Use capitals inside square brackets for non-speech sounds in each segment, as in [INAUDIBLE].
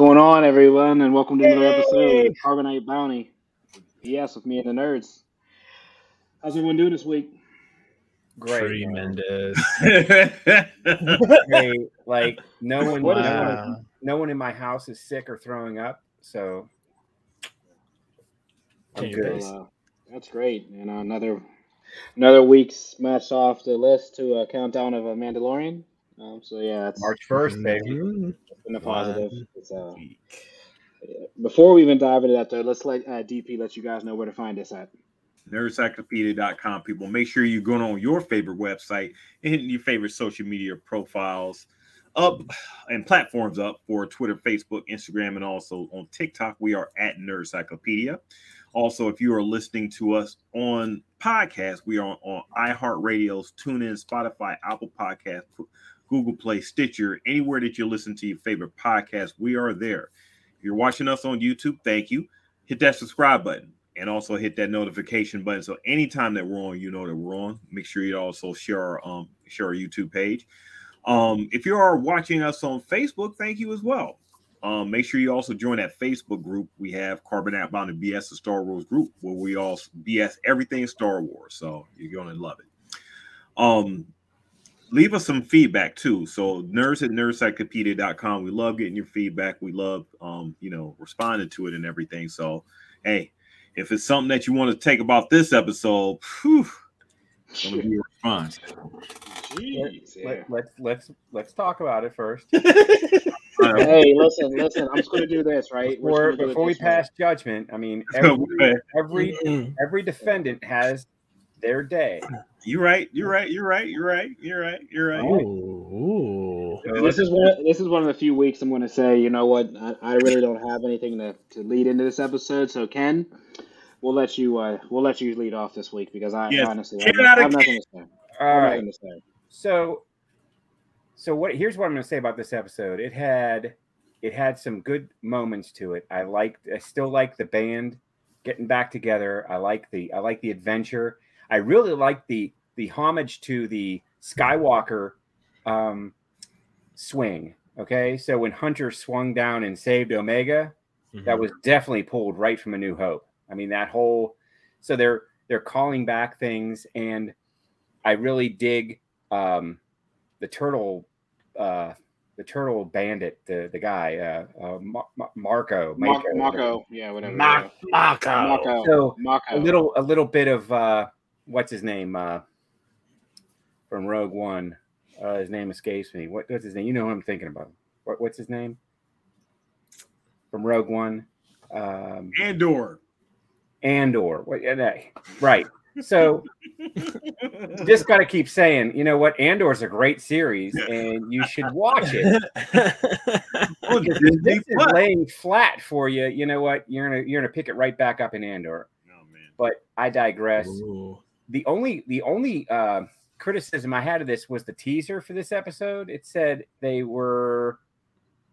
going on, everyone, and welcome to another episode of Carbonite Bounty. Yes, with me and the nerds. How's everyone doing this week? Great. Tremendous. [LAUGHS] Hey, like no one, What is- no, one, no one in my house is sick or throwing up, so I'm good. base- uh, that's great. And uh, another another week smashed off the list to a countdown of a Mandalorian. Um, so yeah, it's March first, baby. Mhm. been a positive. One It's, uh, week. before we even dive into that, though, let's let uh, DP let you guys know where to find us at. nerdcyclopedia.com people make sure you're going on your favorite website and your favorite social media profiles up and platforms up for twitter facebook instagram and also on tiktok we are at nerdcyclopedia also if you are listening to us on podcast we are on, on iheartradio's tunein spotify apple podcast google play stitcher anywhere that you listen to your favorite podcast we are there if you're watching us on youtube thank you hit that subscribe button and also hit that notification button. So anytime that we're on, you know that we're on. Make sure you also share our um share our YouTube page. Um, if you are watching us on Facebook, thank you as well. Um, make sure you also join that Facebook group. We have Carbonite Bounty and BS the Star Wars group where we all BS everything Star Wars. So you're gonna love it. Um, leave us some feedback too. So nerds at nerdcyclopedia.com. We love getting your feedback. We love um, you know, responding to it and everything. So hey, if it's something that you want to take about this episode, whew, it's gonna be your response. Jeez, yeah. Let, let's let's let's talk about it first [LAUGHS] Hey, listen, listen. I'm just going to do this right We're before just gonna do it before we this way. pass judgment. I mean, [LAUGHS] every every, every defendant has their day. You're right. You're right. You're right. You're right. You're right. You're right. Ooh, ooh. This is one. This is one of the few weeks I'm going to say. You know what? I, I really don't have anything to, to lead into this episode. So Ken, we'll let you. Uh, we'll let you lead off this week because I Yes, honestly get have, it I of have nothing to say. I All right. nothing to say. So, so what? Here's what I'm going to say about this episode. It had, it had some good moments to it. I liked. I still like the band getting back together. I like the. I like the adventure. I really like the the homage to the Skywalker um, swing. Okay, so when Hunter swung down and saved Omega, that was definitely pulled right from A New Hope. I mean, that whole so they're they're calling back things, and I really dig um, the turtle, uh, the turtle bandit, the the guy uh, uh, Ma- Ma- Marco, Mar- Mako. Marco, yeah, whatever. Ma- Marco. Marco. So Marco. a little a little bit of uh, what's his name uh, from Rogue One. Uh, his name escapes me. What, what's his name? You know who I'm thinking about. What, what's his name? From Rogue One. Um, Andor. Andor. What, yeah, that- right. So just got to keep saying, you know what? Andor is a great series, and you should watch it. [LAUGHS] Because Disney if this is laying flat for you. You know what? You're gonna you're gonna pick it right back up in Andor. Oh, man. But I digress. Ooh. The only the only uh, criticism I had of this was the teaser for this episode. It said they were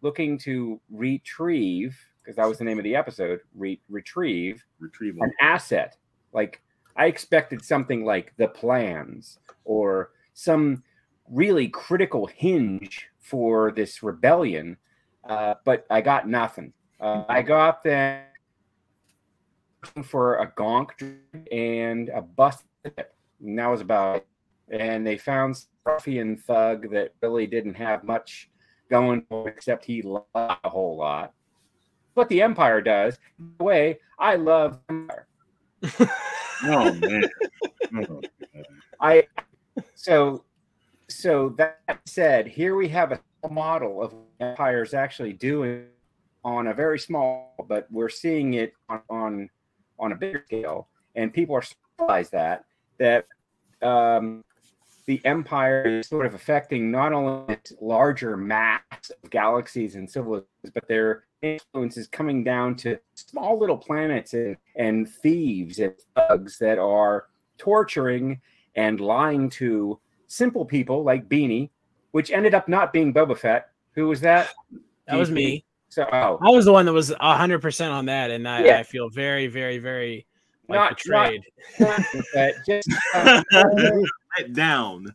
looking to retrieve because that was the name of the episode. Re- retrieve Retrieval. an asset. Like I expected something like the plans or some really critical hinge for this rebellion, uh, but I got nothing. Uh, I got them for a gonk and a bust, and that was about it. And they found ruffian thug that really didn't have much going for except he lied a whole lot. What the Empire does, the way, I love Empire. [LAUGHS] Oh man. Oh, [LAUGHS] I so so that said, here we have a model of what Empire is actually doing on a very small, but we're seeing it on on, on a bigger scale, and people are realize that that um, the Empire is sort of affecting not only its larger mass of galaxies and civilizations, but their influence is coming down to small little planets and, and thieves and thugs that are torturing and lying to simple people like Beanie, which ended up not being Boba Fett. Who was that? That was me. So, oh, I was the one that was hundred percent on that, and I, Yeah. I feel very, very, very like Not- betrayed. not [LAUGHS] Boba just uh, [LAUGHS] Let down.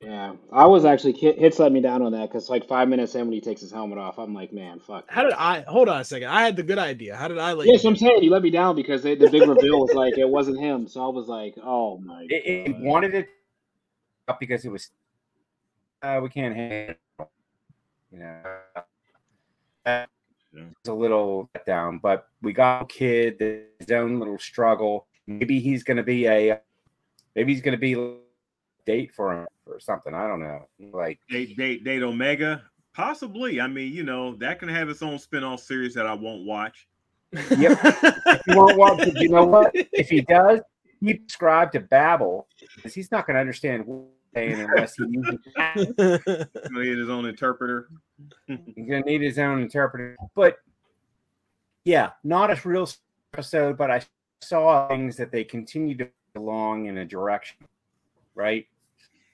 Yeah, I was actually Hit- hits let me down on that because like five minutes in when he takes his helmet off, I'm like, man, fuck. How did I hold on a second? I had the good idea. How did I let Yes, you? I'm saying he let me down because they, the big reveal was like it wasn't him, so I was like, oh my. It, it wanted it up because it was. Uh, we can't handle. You know. That Yeah. a little down, but we got a kid his own little struggle. Maybe he's going to be a. Maybe he's going to be date for him or something. I don't know. Like Date, date, date Omega, possibly. I mean, you know, that can have its own spin-off series that I won't watch. Yep. you won't watch to, you know what? If he does, he subscribe to Babel because he's not going to understand saying unless he uses [LAUGHS] He's gonna his own interpreter. [LAUGHS] He's gonna need his own interpreter. But yeah, not a real episode, but I saw things that they continue to along in a direction, right?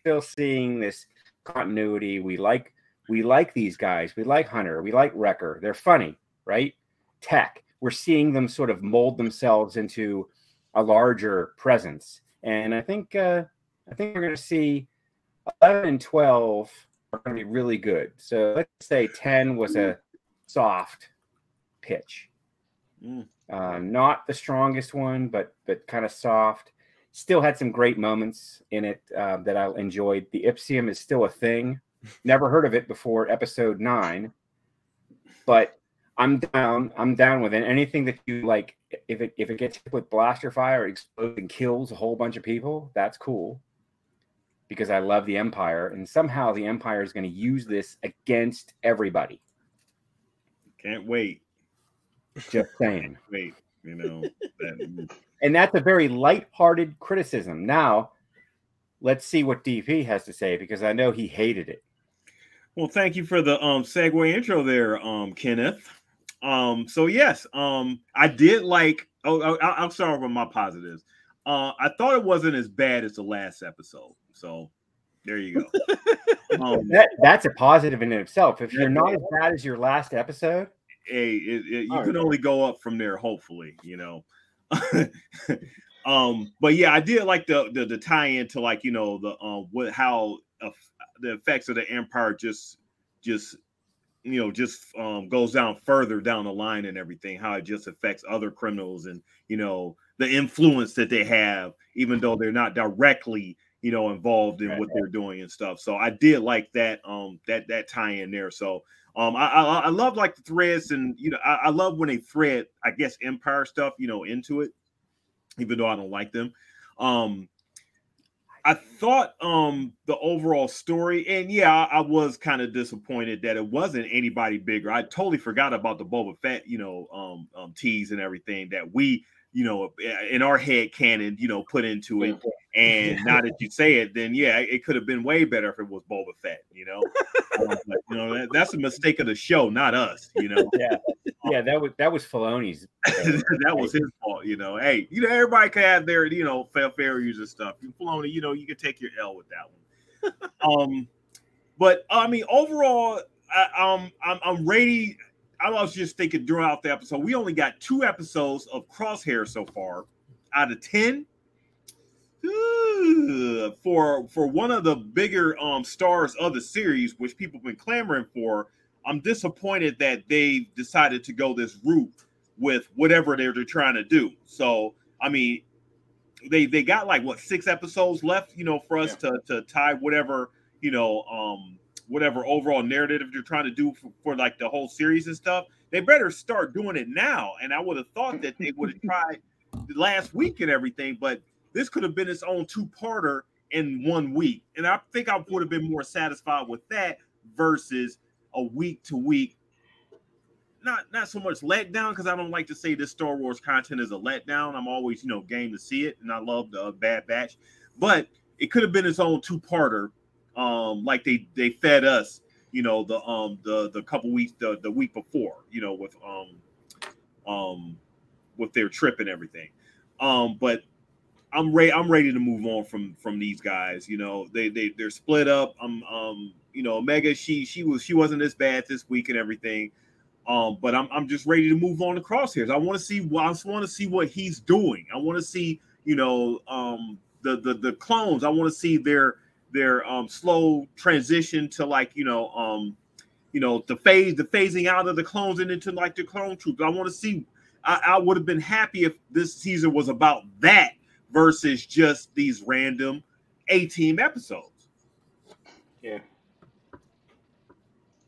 Still seeing this continuity. We like we like these guys. We like Hunter. We like Wrecker. They're funny, right? Tech. We're seeing them sort of mold themselves into a larger presence. And I think uh I think we're gonna see 11 and 12 are going to be really good. So let's say 10 was a soft pitch. Mm. Uh, not the strongest one, but but kind of soft. Still had some great moments in it uh, that I enjoyed. The Ipsium is still a thing. Never heard of it before episode nine, but I'm down. I'm down with it. Anything that you like, if it if it gets hit with blaster fire, explodes and kills a whole bunch of people, that's cool because I love the Empire, and somehow the Empire is going to use this against everybody. Can't wait. Just saying. Wait, you know. That, [LAUGHS] And that's a very light-hearted criticism. Now, let's see what DP has to say because I know he hated it. well, thank you for the um segue intro there, um, Kenneth. Um, so yes, um, I did like. Oh, I- I'll, I'll start with my positives. Uh, I thought it wasn't as bad as the last episode. So there you go. [LAUGHS] um, That that's a positive in itself. If you're not as bad as your last episode, hey, it, it, you can right. only go up from there, hopefully, you know. [LAUGHS] um, but yeah, I did like the the, the tie in to like you know the um what how uh, the effects of the empire just just you know just um goes down further down the line and everything how it just affects other criminals and you know the influence that they have even though they're not directly you know involved in what they're doing and stuff. So i did like that um that that tie in there. So um i i, I love like the threads and you know I, I love when they thread i guess empire stuff you know into it even though i don't like them. Um I thought um the overall story, and yeah, I, I was kind of disappointed that it wasn't anybody bigger. I totally forgot about the Boba Fett, you know, um, um tease and everything that we, you know, in our head canon, you know, put into it. And [LAUGHS] now that you say it, then yeah, it could have been way better if it was Boba Fett, you know. But, you know, that, that's a mistake of the show, not us, you know. yeah, [LAUGHS] yeah, that was that was Filoni's. [LAUGHS] that was his fault, you know. Hey, you know, everybody can have their, you know, fair failures and stuff. You Filoni, you know, you can take your L with that one. um, but I mean, overall, I, um, I'm I'm ready. I was just thinking throughout the episode, we only got two episodes of Crosshair so far out of ten. Ooh, For for one of the bigger um stars of the series, which people have been clamoring for, I'm disappointed that they decided to go this route with whatever they're, they're trying to do. So, I mean, they they got like what six episodes left, you know, for us to to tie whatever you know, um, whatever overall narrative you're trying to do for, for like the whole series and stuff. They better start doing it now. And I would have thought that they would have [LAUGHS] tried last week and everything, but this could have been its own two-parter in one week. And I think I would have been more satisfied with that versus a week to week not not so much letdown because I don't like to say this Star Wars content is a letdown. I'm always you know game to see it, and I love the uh, Bad Batch, but it could have been its own two parter, um, like they they fed us, you know, the um the the couple weeks the the week before, you know, with um um with their trip and everything, um, but. I'm ready. I'm ready to move on from from these guys. You know, they they they're split up. I'm um you know Omega. She she was she wasn't as bad this week and everything. Um, but I'm I'm just ready to move on to crosshairs. I want to see I just want to see what he's doing. I want to see, you know, um the the the clones. I want to see their their um slow transition to like you know um you know the phase the phasing out of the clones and into like the clone troops. I want to see. I, I would have been happy if this season was about that versus just these random A team episodes. Yeah.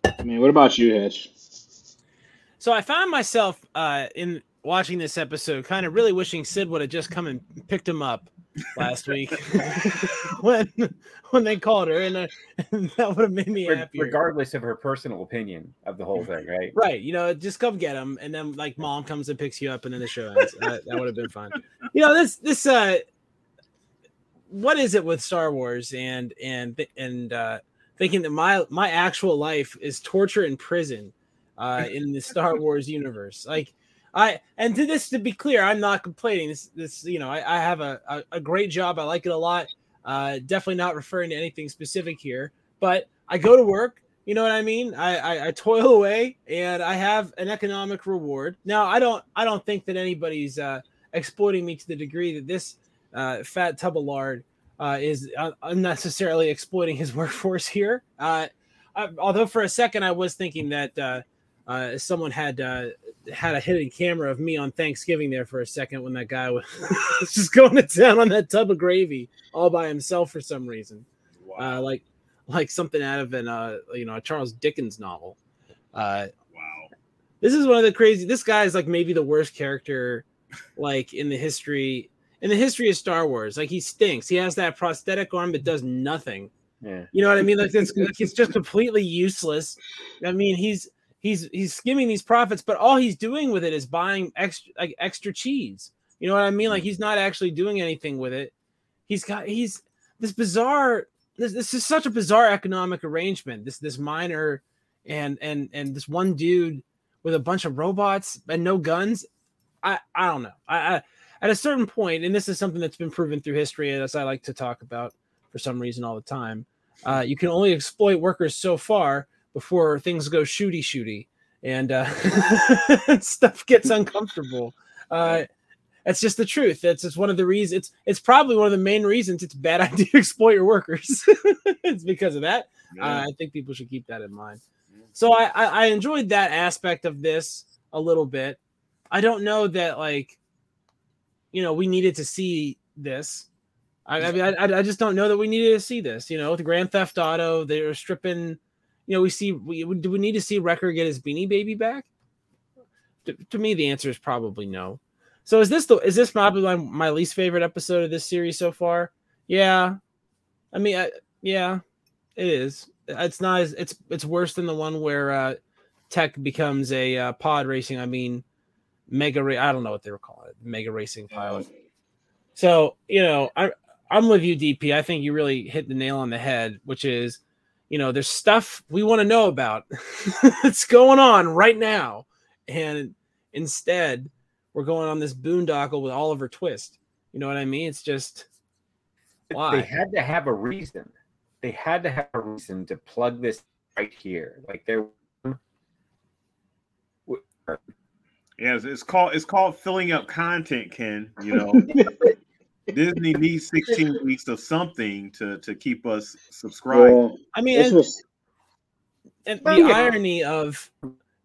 I mean, what about you, Hitch? So I found myself uh, in watching this episode, kind of really wishing Cid would have just come and picked him up last week [LAUGHS] [LAUGHS] when when they called her, and, uh, and [LAUGHS] that would have made me Re- happy. regardless of her personal opinion of the whole thing, right? Right, you know, just come get him, and then like mom comes and picks you up, and then the show ends. that, that would have been fun. You know, this this uh, what is it with Star Wars and and and uh, thinking that my my actual life is torture in prison, uh, in the Star Wars universe, like. I and to this to be clear, I'm not complaining. This this you know I, I have a, a, a great job. I like it a lot. Uh, definitely not referring to anything specific here, but I go to work. You know what I mean? I, I I toil away and I have an economic reward. Now I don't I don't think that anybody's uh, exploiting me to the degree that this uh, fat tub of lard uh, is uh, unnecessarily exploiting his [LAUGHS] workforce here. Uh, I, although for a second I was thinking that uh, uh, someone had uh, had a hidden camera of me on Thanksgiving there for a second when that guy [LAUGHS] was just going to town on that tub of gravy all by himself for some reason, uh, like like something out of an uh, you know a Charles Dickens novel. Uh, wow. this is one of the crazy. This guy is like maybe the worst character like in the history in the history of Star Wars. Like he stinks. He has that prosthetic arm that does nothing. Yeah. You know what I mean? Like it's, like it's just completely useless. I mean, he's he's he's skimming these profits, but all he's doing with it is buying extra like extra cheese. You know what I mean? Like he's not actually doing anything with it. He's got he's this bizarre. This, this is such a bizarre economic arrangement. This this miner and and and this one dude with a bunch of robots and no guns. I I don't know. I, I at a certain point, and this is something that's been proven through history, as I like to talk about for some reason all the time. Uh, you can only exploit workers so far before things go shooty shooty and uh, [LAUGHS] stuff gets uncomfortable. Uh, that's just the truth. That's just one of the reasons. It's it's probably one of the main reasons it's a bad [LAUGHS] idea to exploit your workers. [LAUGHS] it's because of that. Uh, I think people should keep that in mind. So I, I I enjoyed that aspect of this a little bit. I don't know that like, you know, we needed to see this. I, I mean, I, I just don't know that we needed to see this. You know, with Grand Theft Auto, they're stripping. You know, we see. We do we need to see Wrecker get his Beanie Baby back? To, to me, the answer is probably no. So is this the is this probably my, my least favorite episode of this series so far? Yeah, I mean, I, yeah, it is. It's not as it's it's worse than the one where uh, Tech becomes a uh, pod racing. I mean, mega. Ra- I don't know what they were calling it. Mega racing pilot. So you know, I I'm with you, DP. I think you really hit the nail on the head, which is, you know, there's stuff we want to know about [LAUGHS] that's going on right now, and instead we're going on this boondoggle with Oliver Twist. You know what I mean? It's just why They had to have a reason. They had to have a reason to plug this right here. Like there Yeah, it's, it's called it's called filling up content, Ken. You know, [LAUGHS] [LAUGHS] Disney needs [LAUGHS] 16 weeks of something to to keep us subscribed. Well, I mean, this and, was and the yeah. irony of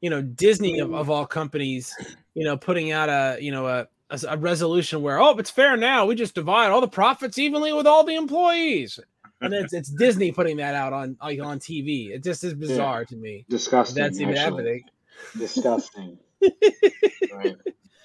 you know Disney of, of all companies, you know, putting out a you know a, a a resolution where oh it's fair now we just divide all the profits evenly with all the employees, and it's it's Disney putting that out on like on TV. It just is bizarre to me. disgusting. That's even actually. happening. Disgusting. [LAUGHS] right.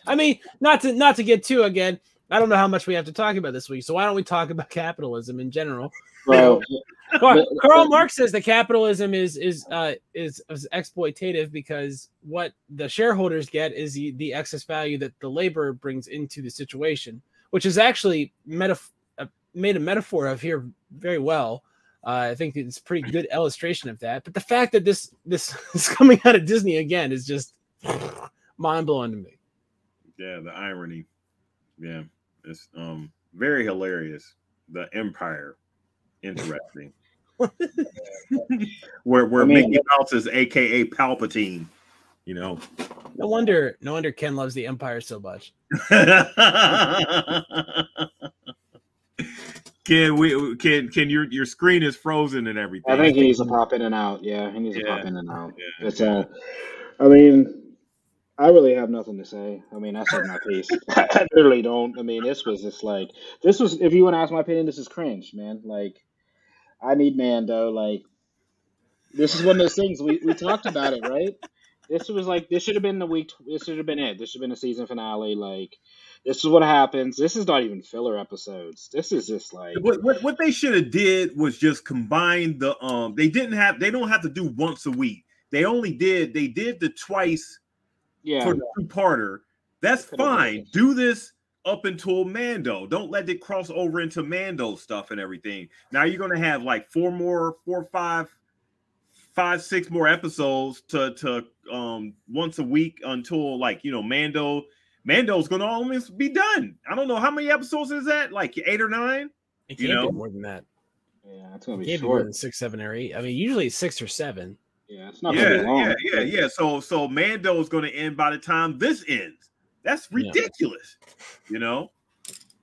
I mean, not to not to get too again. I don't know how much we have to talk about this week, so why don't we talk about capitalism in general? Well, [LAUGHS] Karl, But- Karl Marx says that capitalism is is uh, is is exploitative because what the shareholders get is the, the excess value that the labor brings into the situation, which is actually metaf- uh, made a metaphor of here very well. Uh, I think it's a pretty good illustration of that. But the fact that this this [LAUGHS] is coming out of Disney again is just mind blowing to me. Yeah, the irony. Yeah, it's um very hilarious. The Empire, interesting. [LAUGHS] where where I mean- Mickey Mouse is AKA Palpatine. You know. No wonder no wonder Ken loves the Empire so much. [LAUGHS] Can we? Can can your your screen is frozen and everything? I think he needs to pop in and out. Yeah, he needs to pop in and out. Yeah. It's uh, I mean, I really have nothing to say. I mean, I said my piece. [LAUGHS] I really don't. I mean, this was just like this was. If you want to ask my opinion, this is cringe, man. Like, I need Mando. Like, this is one of those things we we talked about it, right? This was like this should have been the week. This should have been it. This should have been a season finale. Like, this is what happens. This is not even filler episodes. This is just like What, what what they should have did was just combine the um. They didn't have. They don't have to do once a week. They only did. They did the twice yeah. for the two parter. That's fine. Do this up until Mando. Don't let it cross over into Mando stuff and everything. Now you're gonna have like four more, four, five, five, six more episodes to to um once a week until like you know Mando. Mando's gonna almost be done. I don't know how many episodes is that, like eight or nine. It You can't know? be more than that. Yeah, it's gonna It be can't be more short. than six, seven, or eight. I mean, usually it's six or seven. Yeah, it's not yeah, yeah, yeah, yeah. So so Mando is going to end by the time this ends. That's Yeah. ridiculous. You know,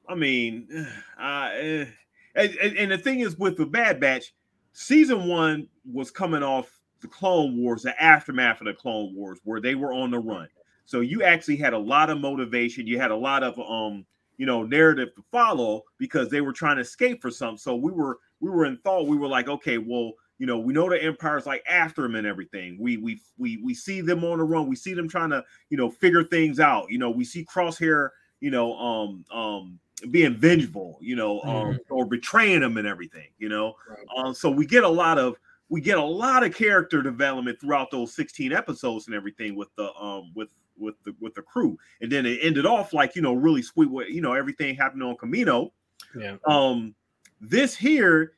I mean, [SIGHS] uh, and, and, and the thing is with the Bad Batch, season one was coming off the Clone Wars, the aftermath of the Clone Wars, where they were on the run. So you actually had a lot of motivation. You had a lot of um, you know, narrative to follow because they were trying to escape for something. So we were we were in thought. We were like, okay, well, you know, we know the empire's like after them and everything. We we we we see them on the run. We see them trying to, you know, figure things out. You know, we see Crosshair, you know, um um being vengeful, you know, um or betraying them and everything, you know. Right. Um, so we get a lot of we get a lot of character development throughout those 16 episodes and everything with the um with with the with the crew. And then it ended off like, you know, really sweet with you know everything happened on Camino Yeah. um this here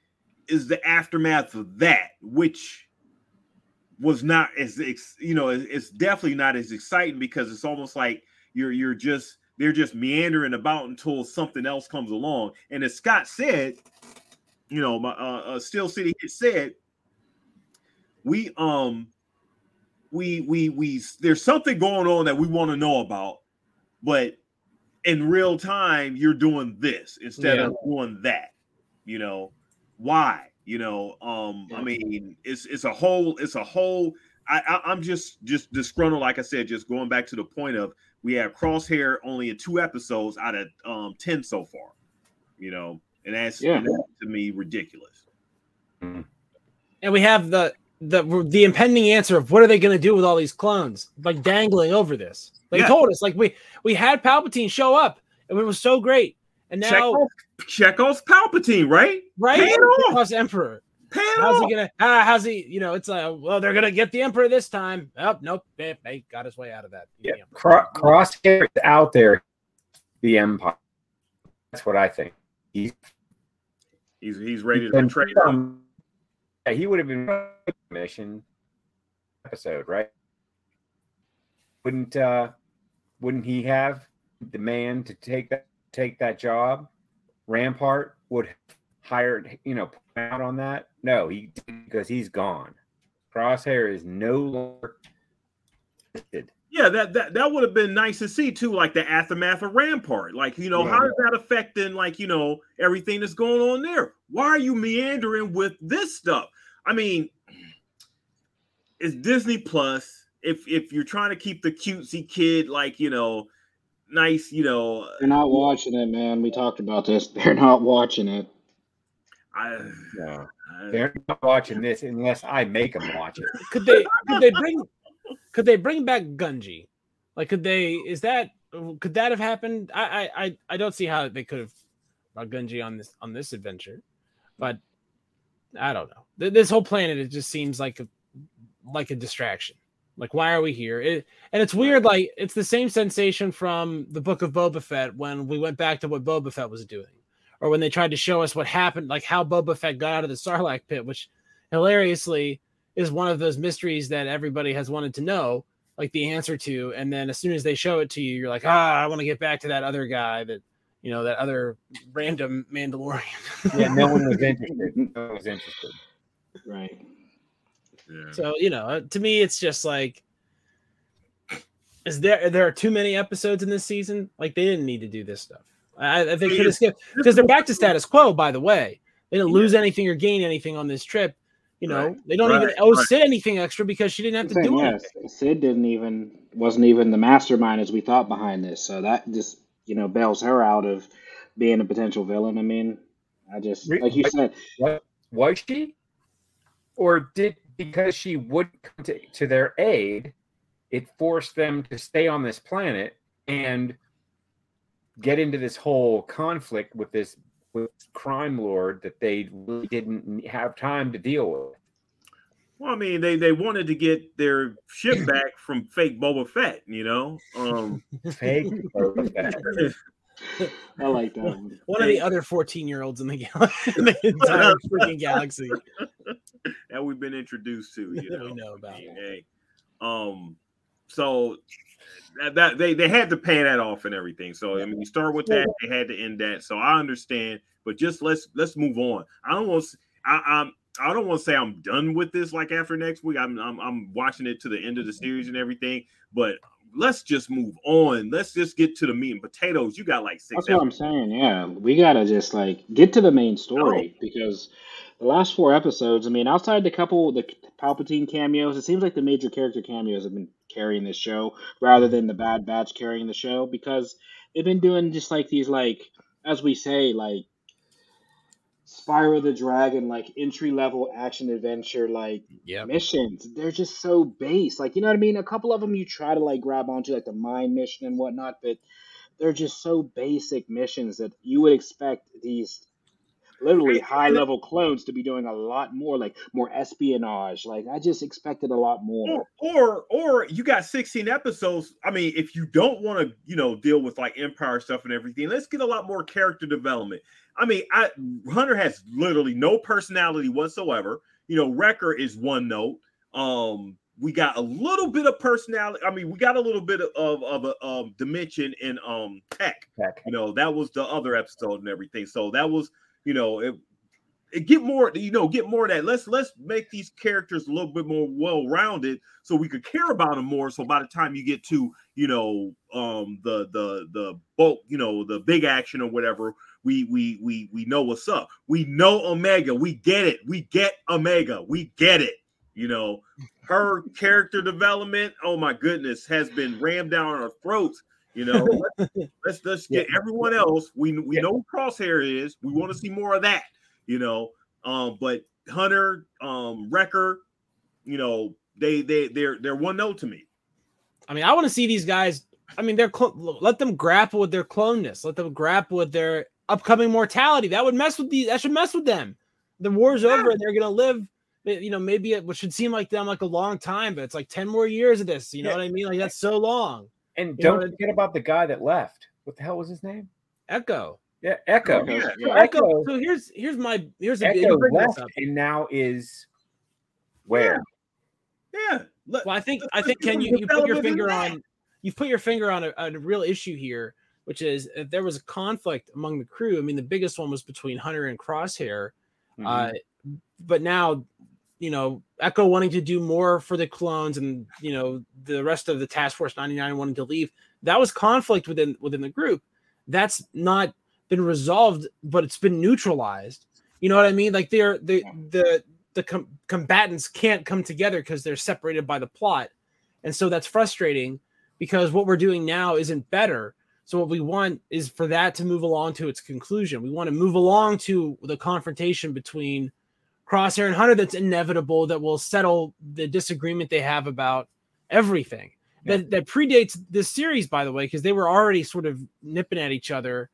is the aftermath of that which was not as you know it's- it's definitely not as exciting because it's almost like you're you're just they're just meandering about until something else comes along and as scott said you know my uh, uh steel city said we um we we we there's something going on that we want to know about but in real time you're doing this instead Yeah. of doing that you know why you know um i mean it's it's a whole it's a whole I, I i'm just just disgruntled like i said just going back to the point of we have crosshair only in two episodes out of um 10 so far you know and that's, Yeah. and that's to me ridiculous And we have the the the impending answer of what are they going to do with all these clones, like dangling over this. They Yeah. told us, like we we had Palpatine show up, and it was so great. And now, Chekhov's, Chekhov's palpatine right right, Pay off. Plus Emperor. Pay it How's off. he gonna? Ah, how's he? You know, it's like, well, they're gonna get the Emperor this time. Oh, nope, they, they got his way out of that. Yeah, Cro- Crosshair is out there. The Empire. That's what I think. He's he's he's ready to been betray them. Yeah, he would have been mission episode, right? Wouldn't uh wouldn't he have the man to take that take that job? Rampart would hired, you know, put out on that. No, he because he's gone. Crosshair is no longer. Yeah, that that that would have been nice to see too, like the aftermath of Rampart. Like, you know, Yeah. how is that affecting like you know everything that's going on there? Why are you meandering with this stuff? I mean, it's Disney Plus. If if you're trying to keep the cutesy kid like you know, nice, you know, They're not watching it, man. We talked about this. [LAUGHS] They're not watching it. I, No, I they're not watching this unless I make them watch it. Could they? Could they bring? Could they bring back Gunji? Like, could they? Is that? Could that have happened? I I I, I don't see how they could have brought Gunji on this on this adventure, but I don't know. This whole planet it just seems like a like a distraction. Like, why are we here? It, and it's weird. Like, it's the same sensation from the Book of Boba Fett when we went back to what Boba Fett was doing, or when they tried to show us what happened, like how Boba Fett got out of the Sarlacc pit, which hilariously is one of those mysteries that everybody has wanted to know, like the answer to. And then as soon as they show it to you, you're like, ah, I want to get back to that other guy that, you know, that other random Mandalorian. Yeah, no one was [LAUGHS] interested. No one was interested. Right. Yeah. So you know, uh, to me, it's just like, is there there are too many episodes in this season? Like they didn't need to do this stuff. I, I think could have skipped because they're back to status quo. By the way, they didn't lose anything or gain anything on this trip. You know, Right, they don't right, even owe right. Cid anything extra because she didn't have to Saying, do yes, anything. Cid didn't even wasn't even the mastermind as we thought behind this. So that just you know bails her out of being a potential villain. I mean, I just like you said, What was she? Or did because she would come to, to their aid, it forced them to stay on this planet and get into this whole conflict with this with crime lord that they really didn't have time to deal with. Well, I mean, they they wanted to get their ship [LAUGHS] back from fake Boba Fett, you know. Um, [LAUGHS] Fake Boba Fett. [LAUGHS] I like that one. One of the other 14 year olds in the, gal- in the entire freaking galaxy. [LAUGHS] that we've been introduced to, you know. we know about. I mean, hey, um, so that, that they they had to pay that off and everything. So I mean, you start with that, they had to end that. So I understand, but just let's let's move on. I don't want to. I, I'm. I don't want to say I'm done with this. Like after next week, I'm, I'm I'm watching it to the end of the series and everything. But let's just move on. Let's just get to the meat and potatoes. You got like six. That's what I'm saying. Yeah, we gotta just like get to the main story because the last four episodes. I mean, outside the couple the Palpatine cameos, it seems like the major character cameos have been carrying this show rather than the Bad Batch carrying the show because they've been doing just like these like as we say like Spyro the Dragon like entry level action adventure like Yeah. missions. They're just so base. Like, you know what I mean? A couple of them you try to like grab onto, like the mine mission and whatnot, but they're just so basic missions that you would expect these literally high level clones to be doing a lot more, like more espionage. Like, I just expected a lot more. or or or you got 16 episodes. I mean if you don't want to you know deal with like empire stuff and everything let's get a lot more character development. I mean i hunter has literally no personality whatsoever. You know wrecker is one note. Um we got a little bit of personality i mean we got a little bit of of a um, dimension in um tech Heck, you know that was the other episode and everything. So that was you know it, it get more you know get more of that. Let's let's make these characters a little bit more well-rounded so we could care about them more. So by the time you get to you know um the the the bulk you know the big action or whatever we we we we know what's up. We know omega. We get it. We get omega. We get it. You know her character development oh my goodness has been rammed down our throats you know [LAUGHS] let's let's, let's get everyone else we we Yeah. know who crosshair is we want to see more of that you know um but hunter um wrecker you know they they they're they're one note to me I mean, I want to see these guys. I mean, they're cl- let them grapple with their cloneness. Let them grapple with their upcoming mortality. That would mess with the. That should mess with them. The war's over, and they're gonna live. You know, maybe it what should seem like them like a long time, but it's like ten more years of this. You know Yeah. what I mean? Like that's so long. And You don't what I- forget about the guy that left. What the hell was his name? Echo. Yeah, Echo. Okay, yeah. yeah. Echo. So here's here's my here's a Echo you bring this left up. and now is where? yeah let- Well, I think I think get Ken, you, you put your finger on you've put your finger on a, on a real issue here, which is if there was a conflict among the crew. I mean, the biggest one was between Hunter and Crosshair. Mhm. Uh, but now, you know, Echo wanting to do more for the clones, and you know, the rest of the Task Force 99 wanting to leave. That was conflict within within the group. That's not been resolved, but it's been neutralized. You know what I mean? Like they're the the the com- combatants can't come together because they're separated by the plot, and so that's frustrating because what we're doing now isn't better. So what we want is for that to move along to its conclusion. We want to move along to the confrontation between Crosshair and Hunter that's inevitable that will settle the disagreement they have about everything. That that predates this series, by the way, because they were already sort of nipping at each other,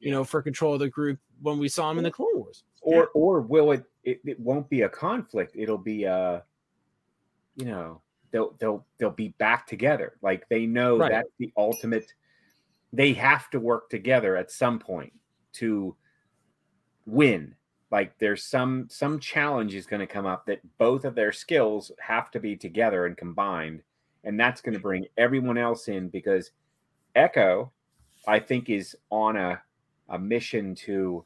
you know, for control of the group when we saw them in the Clone Wars. or or will it, it it won't be a conflict it'll be a you know they'll they'll they'll be back together like they know Right. that's the ultimate they have to work together at some point to win like there's some some challenge is going to come up that both of their skills have to be together and combined and that's going to bring everyone else in because echo i think is on a a mission to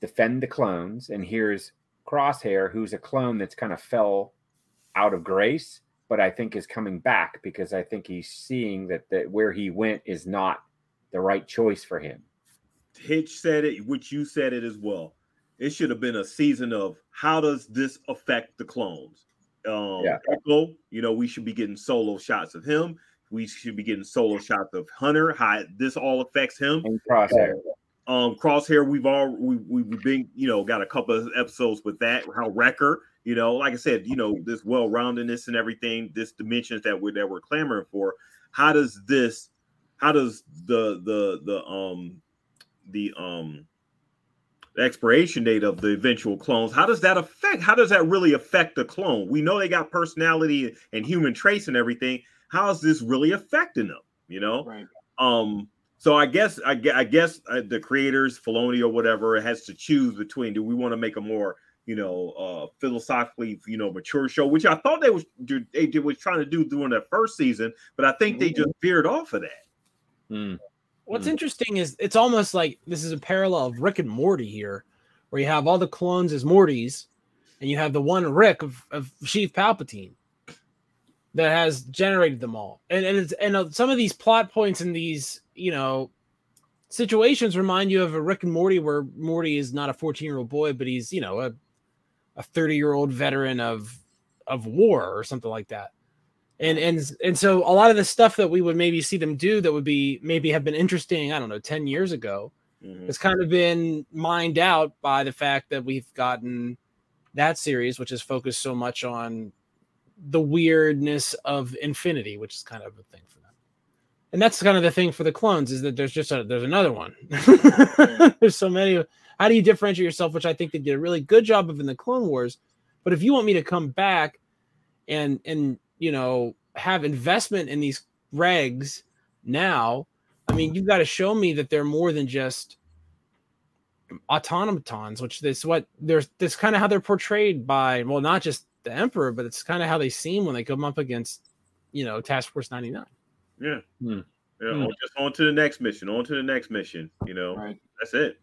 defend the clones and here's crosshair who's a clone that's kind of fell out of grace but i think is coming back because i think he's seeing that, that where he went is not the right choice for him Hitch said it, which you said it as well. It should have been a season of how does this affect the clones? Um, Yeah. Echo, you know, we should be getting solo shots of him. We should be getting solo shots of Hunter. How this all affects him. And crosshair. Um, Crosshair, we've all we we've been, you know, got a couple of episodes with that. How Wrecker, you know, like I said, you know, this well-roundedness and everything, this dimensions that we're that we're clamoring for. How does this? How does the the the um the um expiration date of the eventual clones how does that affect how does that really affect the clone? We know they got personality and human traits and everything. How is this really affecting them you know? Right. um so i guess i, I guess uh, the creators Filoni or whatever has to choose between do we want to make a more you know uh philosophically you know mature show which i thought they was they did was trying to do during that first season but i think they just veered off of that. Hmm. What's Hmm. interesting is it's almost like this is a parallel of Rick and Morty here, where you have all the clones as Mortys, and you have the one Rick of, of Chief Palpatine that has generated them all. And and it's and uh, some of these plot points in these you know situations remind you of a Rick and Morty, where Morty is not a fourteen year old boy, but he's you know a a thirty year old veteran of of war or something like that and and and so a lot of the stuff that we would maybe see them do that would be maybe have been interesting i don't know 10 years ago Mhm. has kind of been mined out by the fact that we've gotten that series which is focused so much on the weirdness of infinity which is kind of a thing for them. And that's kind of the thing for the clones is that there's just a there's another one. [LAUGHS] There's so many how do you differentiate yourself which i think they did a really good job of in the clone wars. But if you want me to come back and and you know have investment in these regs now i mean you've got to show me that they're more than just automatons which is what there's that's kind of how they're portrayed by well not just the emperor but it's kind of how they seem when they come up against you know task force 99 Yeah. Hmm. Yeah, Hmm. on- just on to the next mission, on to the next mission. You know, Right. that's it.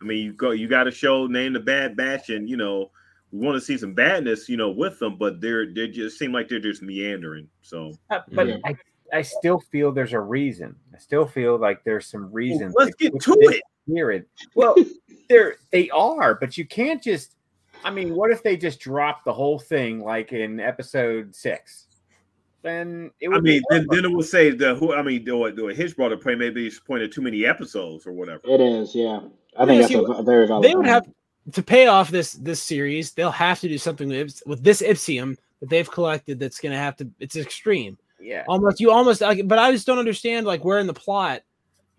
I mean, you go, you got to show name the bad batch, and you know, we want to see some badness, you know, with them, but they're they just seem like they're just meandering. So Uh, But Yeah. I, I still feel there's a reason. I still feel like there's some reason. let's get put to this it. Well, they're they are, but you can't just. I mean, what if they just drop the whole thing like in episode six? Then it would. I mean, be then, then it would say the who. I mean, do do a Hitch brought up point maybe he's pointed too many episodes or whatever. It is, yeah. I Yeah, think that's see, a, a very valid. they would point. have to pay off this this series they'll have to do something with, with this ipsium that they've collected that's going to have to it's extreme. Yeah. almost you almost like, but i just don't understand like where in the plot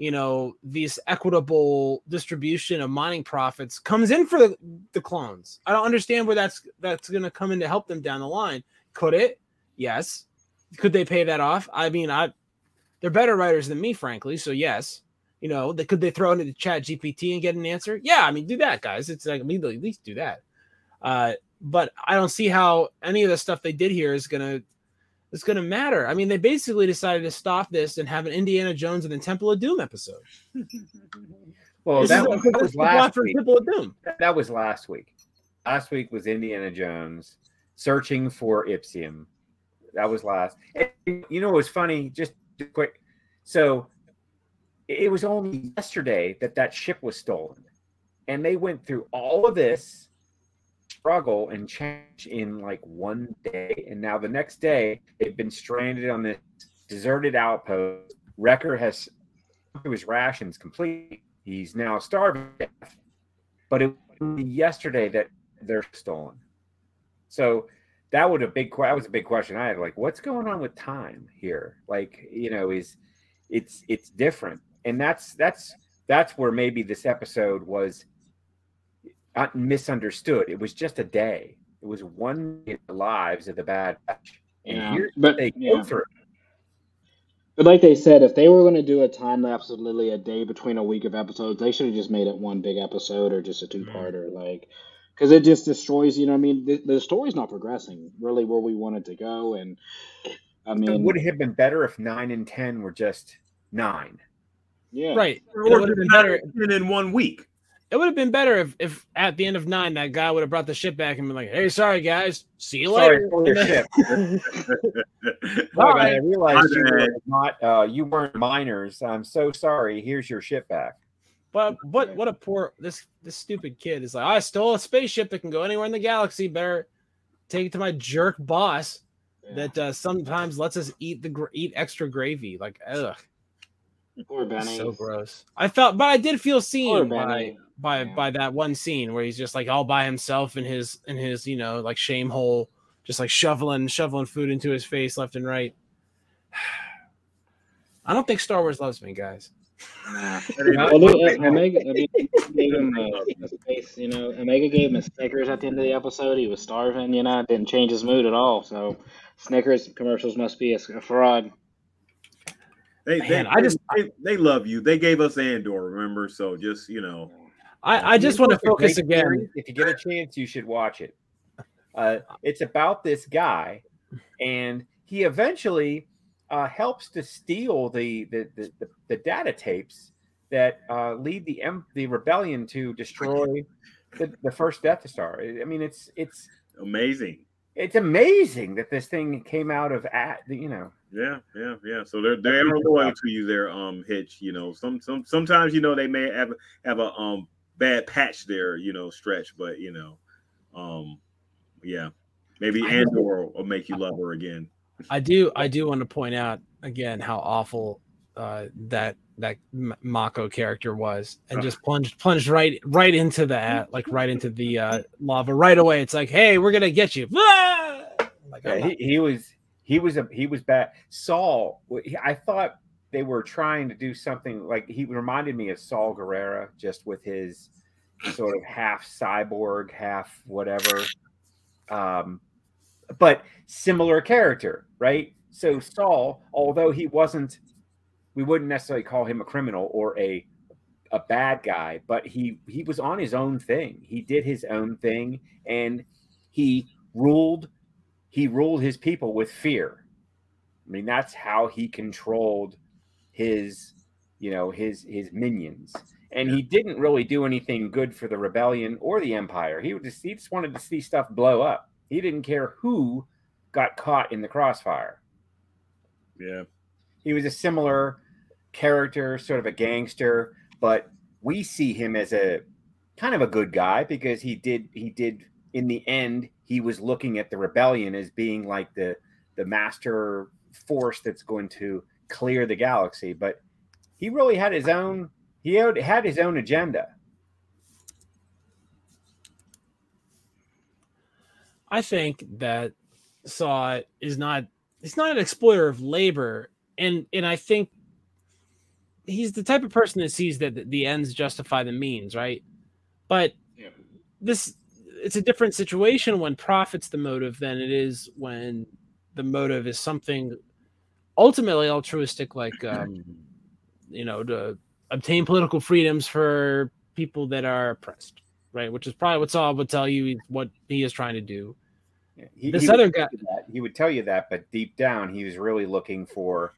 you know these equitable distribution of mining profits comes in for the, the clones. I don't understand where that's that's going to come in to help them down the line. Could it? Yes. Could they pay that off? I mean i they're better writers than me frankly so yes you know they, could they throw into the chat gpt and get an answer yeah i mean do that guys it's like I mean, at least do that uh but i don't see how any of the stuff they did here is gonna is gonna matter i mean they basically decided to stop this and have an indiana jones and the temple of doom episode [LAUGHS] Well, that was, [LAUGHS] that was last week. temple of doom That was last week. Last week was Indiana Jones searching for Ipsium. That was last. And you know it was funny? Just quick. So it was only yesterday that that ship was stolen, and they went through all of this struggle and change in like one day, and now the next day they've been stranded on this deserted outpost. Wrecker has his rations complete. He's now starving. But it was yesterday that they're stolen. So that would a big that was a big question I had. Like, what's going on with time here? Like, you know, is it's it's different, and that's that's that's where maybe this episode was uh, misunderstood. It was just a day. It was one in the lives of the bad batch, and Yeah, here's but- what they yeah. go through. But like they said, if they were going to do a time lapse of literally a day between a week of episodes, they should have just made it one big episode or just a two parter, like because it just destroys. You know, what I mean, the, the story's not progressing really where we wanted to go, and I mean, It mean, would have been better if nine and ten were just nine. Yeah, right it Or would have been better not in one week. it would have been better if if at the end of nine that guy would have brought the ship back and been like hey sorry guys see you Sorry later for your And then- ship. Look, I realized you were not uh, you weren't minors. I'm so sorry. Here's your ship back. But what what a poor this this stupid kid is like. I stole a spaceship that can go anywhere in the galaxy. Better take it to my jerk boss Yeah. that uh, sometimes lets us eat the eat extra gravy. Like ugh, Poor Benny. so gross. I felt, but I did feel seen by by Yeah. by that one scene where he's just like all by himself in his in his you know like shame hole, just like shoveling shoveling food into his face left and right. [SIGHS] I don't think Star Wars loves me, guys. Nah. Nah. Well, uh, Omega, I mean, gave him a, a space, you know. Omega gave him a Snickers at the end of the episode. He was starving, you know. It didn't change his mood at all. So, Snickers commercials must be a, a fraud. They, Man, they, I just- they, they love you. They gave us Andor, remember? So just you know, I, I just want to It's a great focus again. series. If you get a chance, you should watch it. Uh, it's about this guy, and he eventually uh, helps to steal the the, the, the, the data tapes that uh, lead the em- the rebellion to destroy the, the first Death Star. I mean, it's it's amazing. it's amazing that this thing came out of at you know. Yeah, yeah, yeah. So they're they are loyal to you there, um, Hitch. You know, some some sometimes you know they may have have a um bad patch there, you know, stretch, but you know, um, yeah, maybe I Andor will make you love her again. I do I do want to point out again how awful uh, that that Mako character was, and just plunged plunged right right into that like right into the uh, lava right away. It's like, hey, we're gonna get you. Ah! [LAUGHS] Like, Yeah, he, he was he was a he was bad. Saw, I thought they were trying to do something like he reminded me of Saw Gerrera, just with his sort of half cyborg, half whatever, um, but similar character, right? So Saw, although he wasn't, we wouldn't necessarily call him a criminal or a a bad guy, but he he was on his own thing. He did his own thing, and he ruled he ruled his people with fear. I mean, that's how he controlled his, you know, his his minions. And he didn't really do anything good for the rebellion or the empire. He just he just wanted to see stuff blow up. He didn't care who got caught in the crossfire. Yeah, He was a similar character, sort of a gangster, but we see him as a kind of a good guy because he did he did in the end he was looking at the rebellion as being like the the master force that's going to clear the galaxy, but he really had his own he had had his own agenda. I think that Saw is not he's not an exploiter of labor, and and I think he's the type of person that sees that the- the ends justify the means, right? But Yeah. this it's a different situation when profit's the motive than it is when the motive is something ultimately altruistic, like um, [CLEARS THROAT] you know, to obtain political freedoms for people that are oppressed, right? Which is probably what Saw would tell you what he is trying to do. He, This he other guy- he would tell you that, but deep down, he was really looking for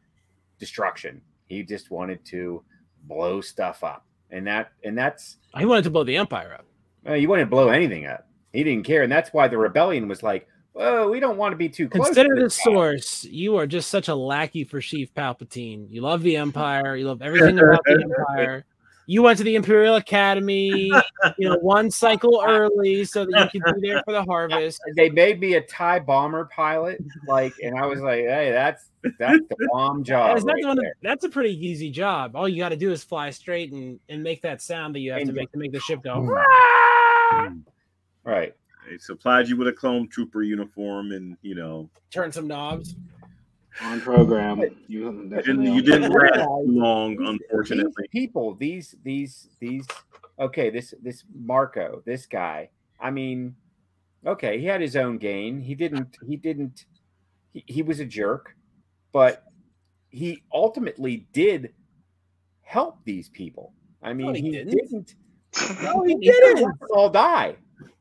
destruction. He just wanted to blow stuff up, and that and that's He wanted to blow the empire up. uh, you wanted to blow anything up. He didn't care, and that's why the rebellion was like, "Oh, we don't want to be too close." to Consider the source. You are just such a lackey for Chief Palpatine. You love the Empire. You love everything about the [LAUGHS] Empire. You went to the Imperial Academy, [LAUGHS] you know, one cycle early so that you could be there for the harvest. [LAUGHS] They made me a TIE bomber pilot, like, and I was like, "Hey, that's that's the bomb job." That's, right the one- that's a pretty easy job. All you got to do is fly straight and, and make that sound that you have to make to make the ship go. Hmm. Right. they supplied you with a clone trooper uniform, and you know, Turn some knobs. On program. You and definitely you didn't last too long, unfortunately. these people, these these these okay, this this Marco, this guy. I mean, okay, he had his own gain. He didn't he didn't he, he was a jerk, but he ultimately did help these people. I mean, he he, didn't. didn't. [LAUGHS] No, he He didn't. all die.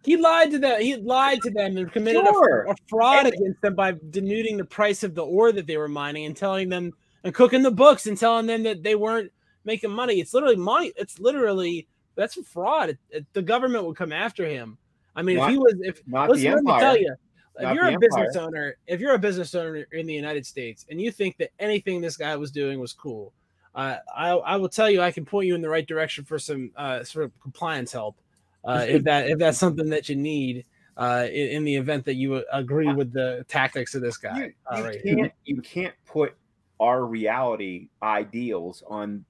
He lied to them. He lied to them and committed Sure. a, a fraud And- against them by denuding the price of the ore that they were mining and telling them and cooking the books and telling them that they weren't making money. It's literally money. It's literally that's fraud. It- it- the government would come after him. I mean, Not- if he was, if listen, let me tell you, if Not you're a business empire. owner, if you're a business owner in the United States and you think that anything this guy was doing was cool, uh, I I will tell you I can point you in the right direction for some uh, sort of compliance help uh, if that if that's something that you need uh, in, in the event that you agree with the tactics of this guy. You, uh, you right can't you can't put our reality ideals on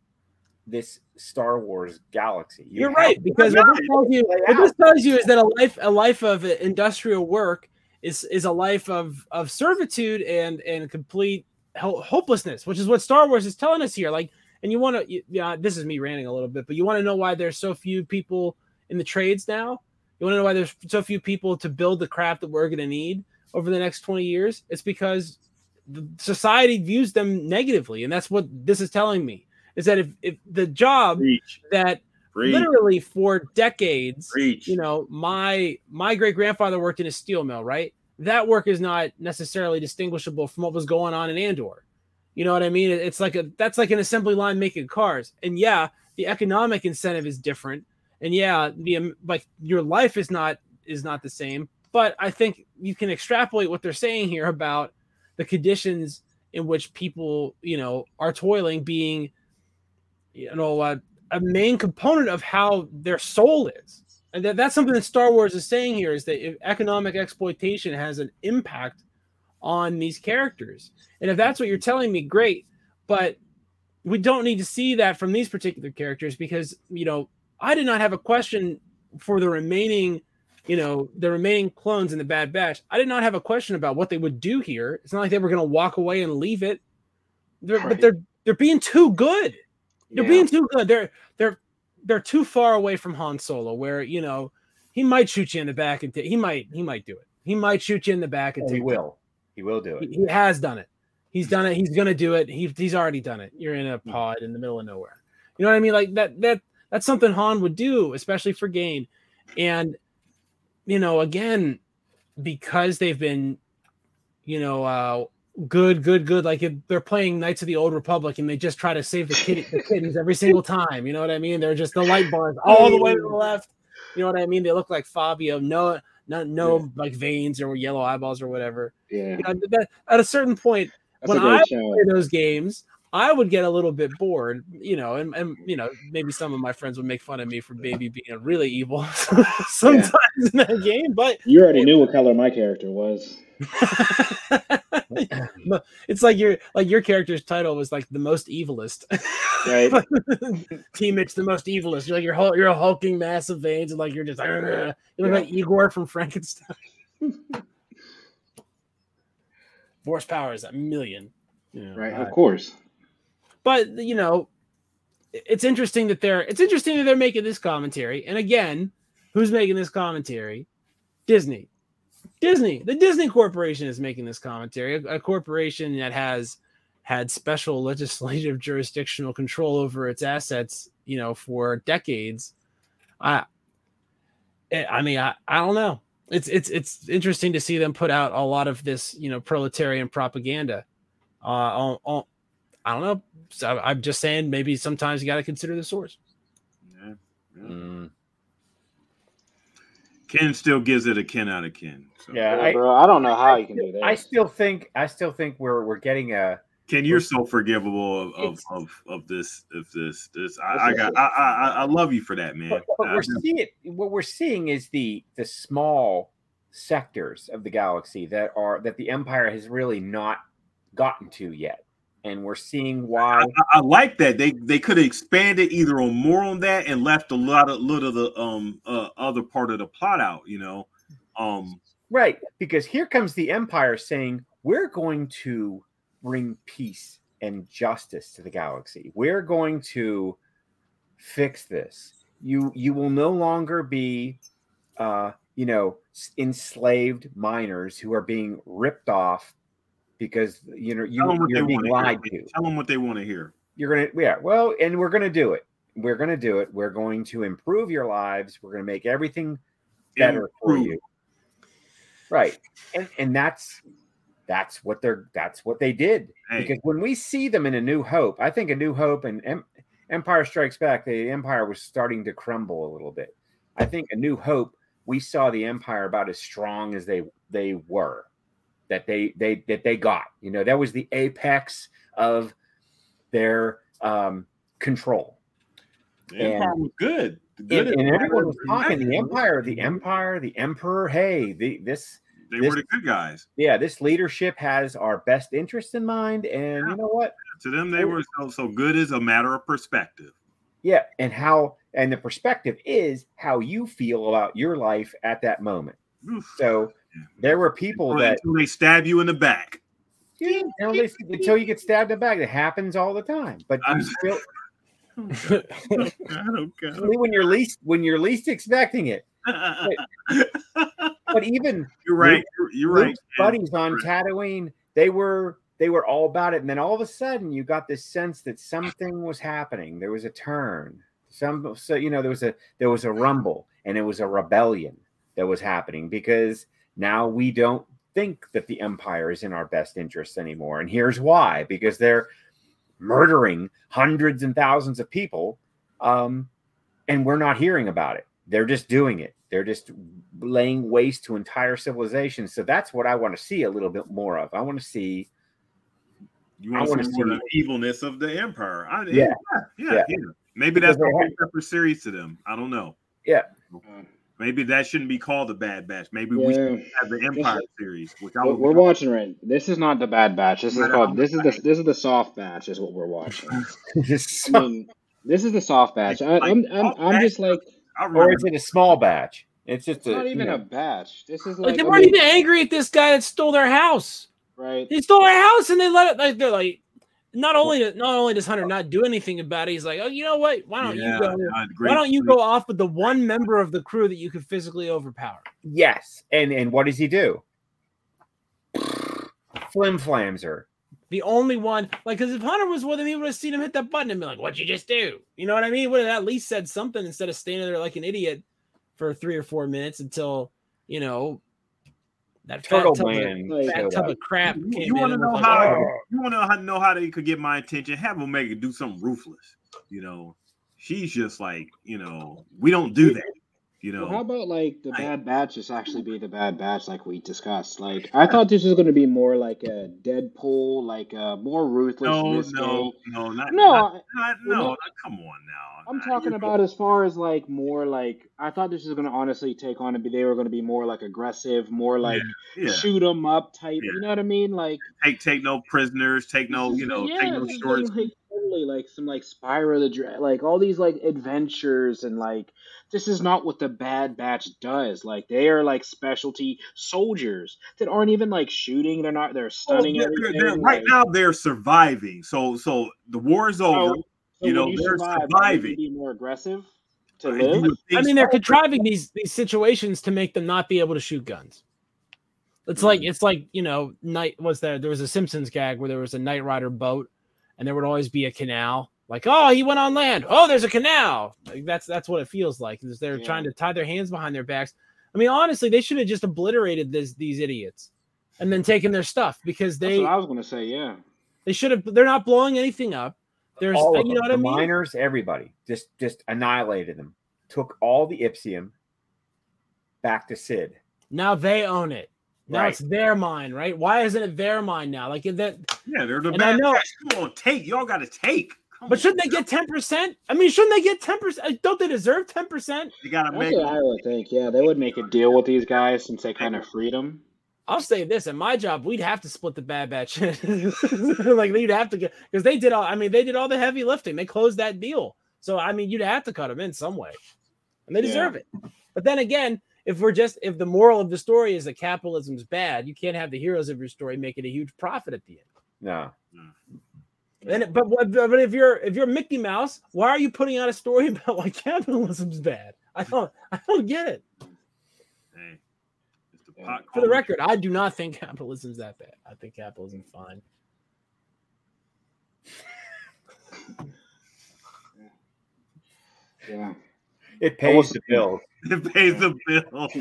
this Star Wars galaxy. You You're right because what this tells you, what this tells you is that a life a life of industrial work is is a life of of servitude and and complete hopelessness, which is what Star Wars is telling us here. Like, and you want to, yeah, this is me ranting a little bit, but you want to know why there's so few people in the trades now. You want to know why there's so few people to build the crap that we're going to need over the next 20 years? It's because the society views them negatively, and that's what this is telling me. Is that if, if the job Preach. that Preach. literally for decades Preach. you know my my great grandfather worked in a steel mill right that work is not necessarily distinguishable from what was going on in andor you know what i mean it's like a that's like an assembly line making cars and yeah the economic incentive is different and yeah the um, like your life is not is not the same but i think you can extrapolate what they're saying here about the conditions in which people you know are toiling being you know uh, a main component of how their soul is. And that, that's something that Star Wars is saying here is that economic exploitation has an impact on these characters. And if that's what you're telling me, great. But we don't need to see that from these particular characters because, you know, I did not have a question for the remaining, you know, the remaining clones in the Bad Batch. I did not have a question about what they would do here. It's not like they were going to walk away and leave it. They're, But they're they're being too good. They're Yeah. being too good. They're they're they're too far away from Han Solo, where you know he might shoot you in the back and ta- he might he might do it. He might shoot you in the back and Oh, he will. He will do it. he has done it. He's done it. He's gonna do it. He, he's already done it. You're in a Hmm. pod in the middle of nowhere. You know what I mean? Like that that that's something Han would do, especially for gain. And you know, again, because they've been, you know, uh good, good, good. Like if they're playing Knights of the Old Republic and they just try to save the kid the kittens every single time. You know what I mean? They're just the light bars all the way to the left. You know what I mean? They look like Fabio. No, not no like veins or yellow eyeballs or whatever. Yeah, You know, that, at a certain point, that's when I show. play those games, I would get a little bit bored, you know, and, and you know, maybe some of my friends would make fun of me for baby being really evil [LAUGHS] sometimes in that game, but You already knew what color my character was. [LAUGHS] It's like your like your character's title was like the most evilest. Right. [LAUGHS] Team Mitch the most evilest. You're like you're hul- you're a hulking mass of veins and like you're just you look like Igor from Frankenstein. Force power is a million. You know, Right. Of course. But you know it's interesting that they're it's interesting that they're making this commentary. And again who's making this commentary? Disney. Disney. The disney corporation is making this commentary a, a corporation that has had special [LAUGHS] legislative jurisdictional control over its assets you know for decades. I eh, i mean i, I don't know. It's it's it's interesting to see them put out a lot of this you know proletarian propaganda uh on, on I don't know. So I'm just saying maybe sometimes you got to consider the source. Yeah, yeah. Mm. Ken still gives it a Ken out of Ken. So. Yeah, Yeah, I- bro, I don't know how you can do that. I still think I still think we're we're getting a Ken, you're so forgivable of of, of, of this of this this. I, I got I, I I love you for that, man. but, but we're seeing it, what we're seeing is the the small sectors of the galaxy that are that the empire has really not gotten to yet and we're seeing why I, I like that. They they could have expanded either on more on that and left a lot of little of the um uh, other part of the plot out. You know, um right because here comes the empire saying we're going to bring peace and justice to the galaxy. We're going to fix this. You you will no longer be uh you know enslaved miners who are being ripped off because you know you, tell them what they you're being want lied to hear. to. Tell them what they want to hear. you're gonna yeah well and we're gonna do it. We're gonna do it. We're going to improve your lives. We're gonna make everything better for you. Right. And and that's that's what they're that's what they did. Hey. because when we see them in a new hope i think a new hope and em- empire strikes back the empire was starting to crumble a little bit. I think a new hope we saw the empire about as strong as they they were that they they that they got you know that was the apex of their um, control. The Empire was good. And, and everyone was talking the empire, the empire, the emperor. Hey, the this They this- were the good guys. yeah, this leadership has our best interest in mind, and you know what? To them, they were so so good as a matter of perspective. Yeah, and how and the perspective is how you feel about your life at that moment. Oof. So there were people Until- that until they stab you in the back. Yeah, until, they, until you get stabbed in the back. It happens all the time. But you [LAUGHS] still, I don't care. [LAUGHS] when you're least when you're least expecting it. But even [LAUGHS] You're right. You're, you're right. Buddies on Right. Tatooine, they were they were all about it. And then all of a sudden, you got this sense that something was happening. There was a turn. Some so you know there was a there was a rumble, and it was a rebellion that was happening because now we don't think that the empire is in our best interests anymore. And here's why: because they're murdering hundreds and thousands of people, um, and we're not hearing about it. They're just doing it. They're just laying waste to entire civilizations. So that's what I want to see a little bit more of. I want to see. You I want to see the evilness of the empire. I, Yeah. yeah, yeah, Yeah. Maybe that's Because the they whole separate series to them. I don't know. Yeah. Maybe that shouldn't be called the Bad Batch. Maybe we should have the Empire series, which I We're, would. we're watching right. This is not the bad batch. This is called. This is the. This is the soft batch. Is what we're watching. [LAUGHS] I mean, this is the soft batch. I, I'm. I'm. I'm just like. I remember is it a small batch? It's just It's a, not you even know, a batch. This is Like like. they weren't mean, even angry at this guy that stole their house. right. He stole their house and they let it like they're like not only not only does Hunter not do anything about it, he's like, oh, you know what? Why don't Yeah, you go? Why don't you go off with the one member of the crew that you could physically overpower? yes. And and what does he do? Flim flams her. The only one, like, because if Hunter was with him, he would have seen him hit that button and be like, "What'd you just do?" You know what I mean? Would have at least said something instead of standing there like an idiot for three or four minutes until you know that fat Turtle tub, of, fat tub of crap You, came in want to know was how? like, "Oh." You want to know how they could get my attention? Have Omega do something ruthless. You know, she's just like, you know, we don't do that. You know, Well, how about like the I- bad batch just actually be the bad batch like we discussed? Like I thought this was going to be more like a Deadpool, like uh, more ruthless. no, no, no, not no. not, not, well, no. Come on now. I'm talking about as far as like more like I thought this was going to honestly take on to be they were going to be more like aggressive, more like yeah. shoot 'em up type. Yeah. You know what I mean? Like Take take no prisoners. Take no, you know, yeah, take no shorts. Like, totally like some like Spyro the Dra- like all these like adventures and like this is not what the Bad Batch does. Like they are like specialty soldiers that aren't even like shooting. They're not. They're Well, stunning they're- they're- everything. they're- right like- now, they're surviving. So, so the war is over. So- you when know, they're survive, surviving. Be more aggressive to You live. I mean, they're contriving these these situations to make them not be able to shoot guns. It's like Mm. it's like you know, night was there. There was a Simpsons gag where there was a Knight Rider boat, and there would always be a canal. Like, oh, he went on land. Oh, there's a canal. Like, that's that's what it feels like. Is they're Yeah. trying to tie their hands behind their backs. I mean, honestly, they should have just obliterated this these idiots, and then taken their stuff because That's they what I was gonna say. Yeah. they should have. They're not blowing anything up. There's, all uh, of you them, know what I mean. miners, everybody, just just annihilated them. Took all the Ipsium back to Cid. Now they own it. Now Right. it's their mine, right? Why isn't it their mine now? Like that. Yeah, they're the And I bad know- guys. Come on, take. Y'all got to take. Come But shouldn't they get ten percent? I mean, shouldn't they get ten percent? Uh, don't they deserve ten percent? You got to That's make. what I would think. Yeah, they would make a deal with these guys since they kind of freed them. I'll say this: at my job, we'd have to split the bad batch. [LAUGHS] like you'd have to get because they did all. I mean, they did all the heavy lifting. They closed that deal, so I mean, you'd have to cut them in some way, and they Yeah. deserve it. But then again, if we're just if the moral of the story is that capitalism's bad, you can't have the heroes of your story making a huge profit at the end. No, mm. And but what- but if you're if you're Mickey Mouse, why are you putting out a story [LAUGHS] about why capitalism's bad? I don't I don't get it. Hey, the For the record, I do not think capitalism's that bad. I think capitalism's fine. Yeah. [LAUGHS] it pays the bills. it pays the bills.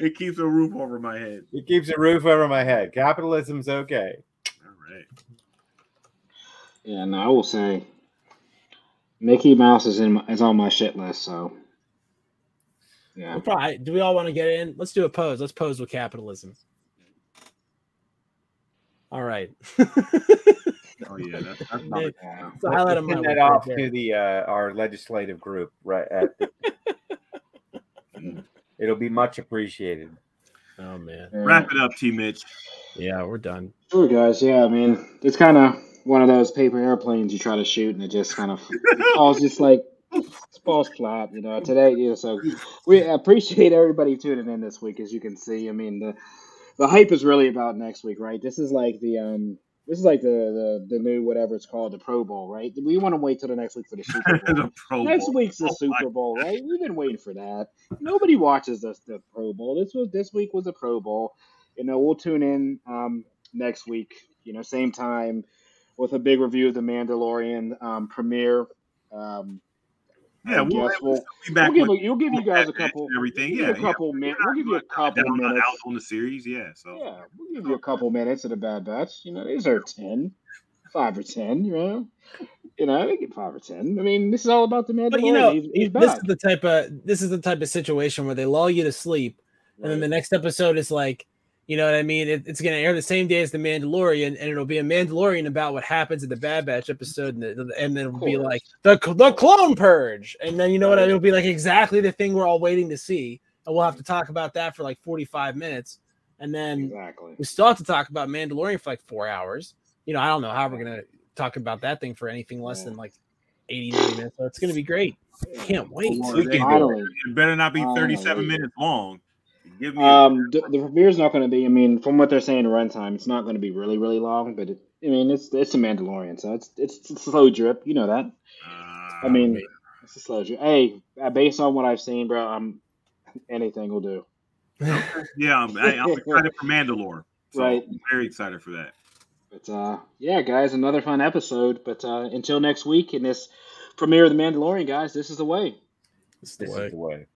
it keeps a roof over my head. It keeps a roof over my head. Capitalism's okay. All right. Yeah. No, I will say, Mickey Mouse is in my, is on my shit list. So. Yeah. We'll probably, do we all want to get in? Let's do a pose. Let's pose with capitalism. All right. Oh yeah, that's, [LAUGHS] that's number Yeah. It's the highlight of my Send that off there. to the uh, our legislative group, right? At [LAUGHS] It'll be much appreciated. Oh man. Yeah. Wrap it up, T. Mitch. Yeah, we're done. Sure, guys. Yeah, I mean, it's kind of one of those paper airplanes you try to shoot, and it just kind of [LAUGHS] falls just like it falls flat. You know, today. Yeah, so we appreciate everybody tuning in this week. As you can see, I mean, the the hype is really about next week, right? This is like the um. This is like the, the the new whatever it's called, the Pro Bowl, right? We want to wait till the next week for the [LAUGHS] Super Bowl. the Next Bowl. week's the Oh, Super Bowl, right? We've been waiting for that. Nobody watches the, the Pro Bowl. This was this week was a Pro Bowl. You know, we'll tune in um, next week. You know, same time with a big review of the Mandalorian um, premiere. Um, Yeah, we'll, guess we'll we'll, be back we'll give, with you- we'll give you guys a couple. and everything. Yeah, a couple minutes. We'll give you a couple down, minutes. out on the series. Yeah, so Yeah, we'll give you a couple minutes of the Bad Batch. You know, these are ten, five or ten. You know, you know, they get five or ten. I mean, this is all about the Mandalorian. But you know, he's, he's this back. is the type of this is the type of situation where they lull you to sleep, and then the next episode is like, you know what I mean? It, it's going to air the same day as the Mandalorian, and it'll be a Mandalorian about what happens in the Bad Batch episode, and, the, and then it'll be like the the clone purge, and then you know what? It'll be like exactly the thing we're all waiting to see, and we'll have to talk about that for like forty five minutes, and then exactly. we still have to talk about Mandalorian for like four hours. You know, I don't know how we're gonna talk about that thing for anything less than like 80, 90 minutes. So it's gonna be great. Can't wait. We can do Finally. it better not be 37 minutes long. Give me Um, the, the is not going to be. I mean, from what they're saying, runtime, it's not going to be really, really long. But it, I mean, it's it's a Mandalorian, so it's it's, it's a slow drip. You know that. uh, I mean, it's a slow drip. Hey, uh, based on what I've seen, bro, I'm anything will do. [LAUGHS] yeah, I'm, I, I'm excited for Mandalore. So Right. I'm very excited for that. But uh, yeah, guys, another fun episode. But uh, until next week in this premiere of the Mandalorian, guys, this is the way. It's the This way. is the way.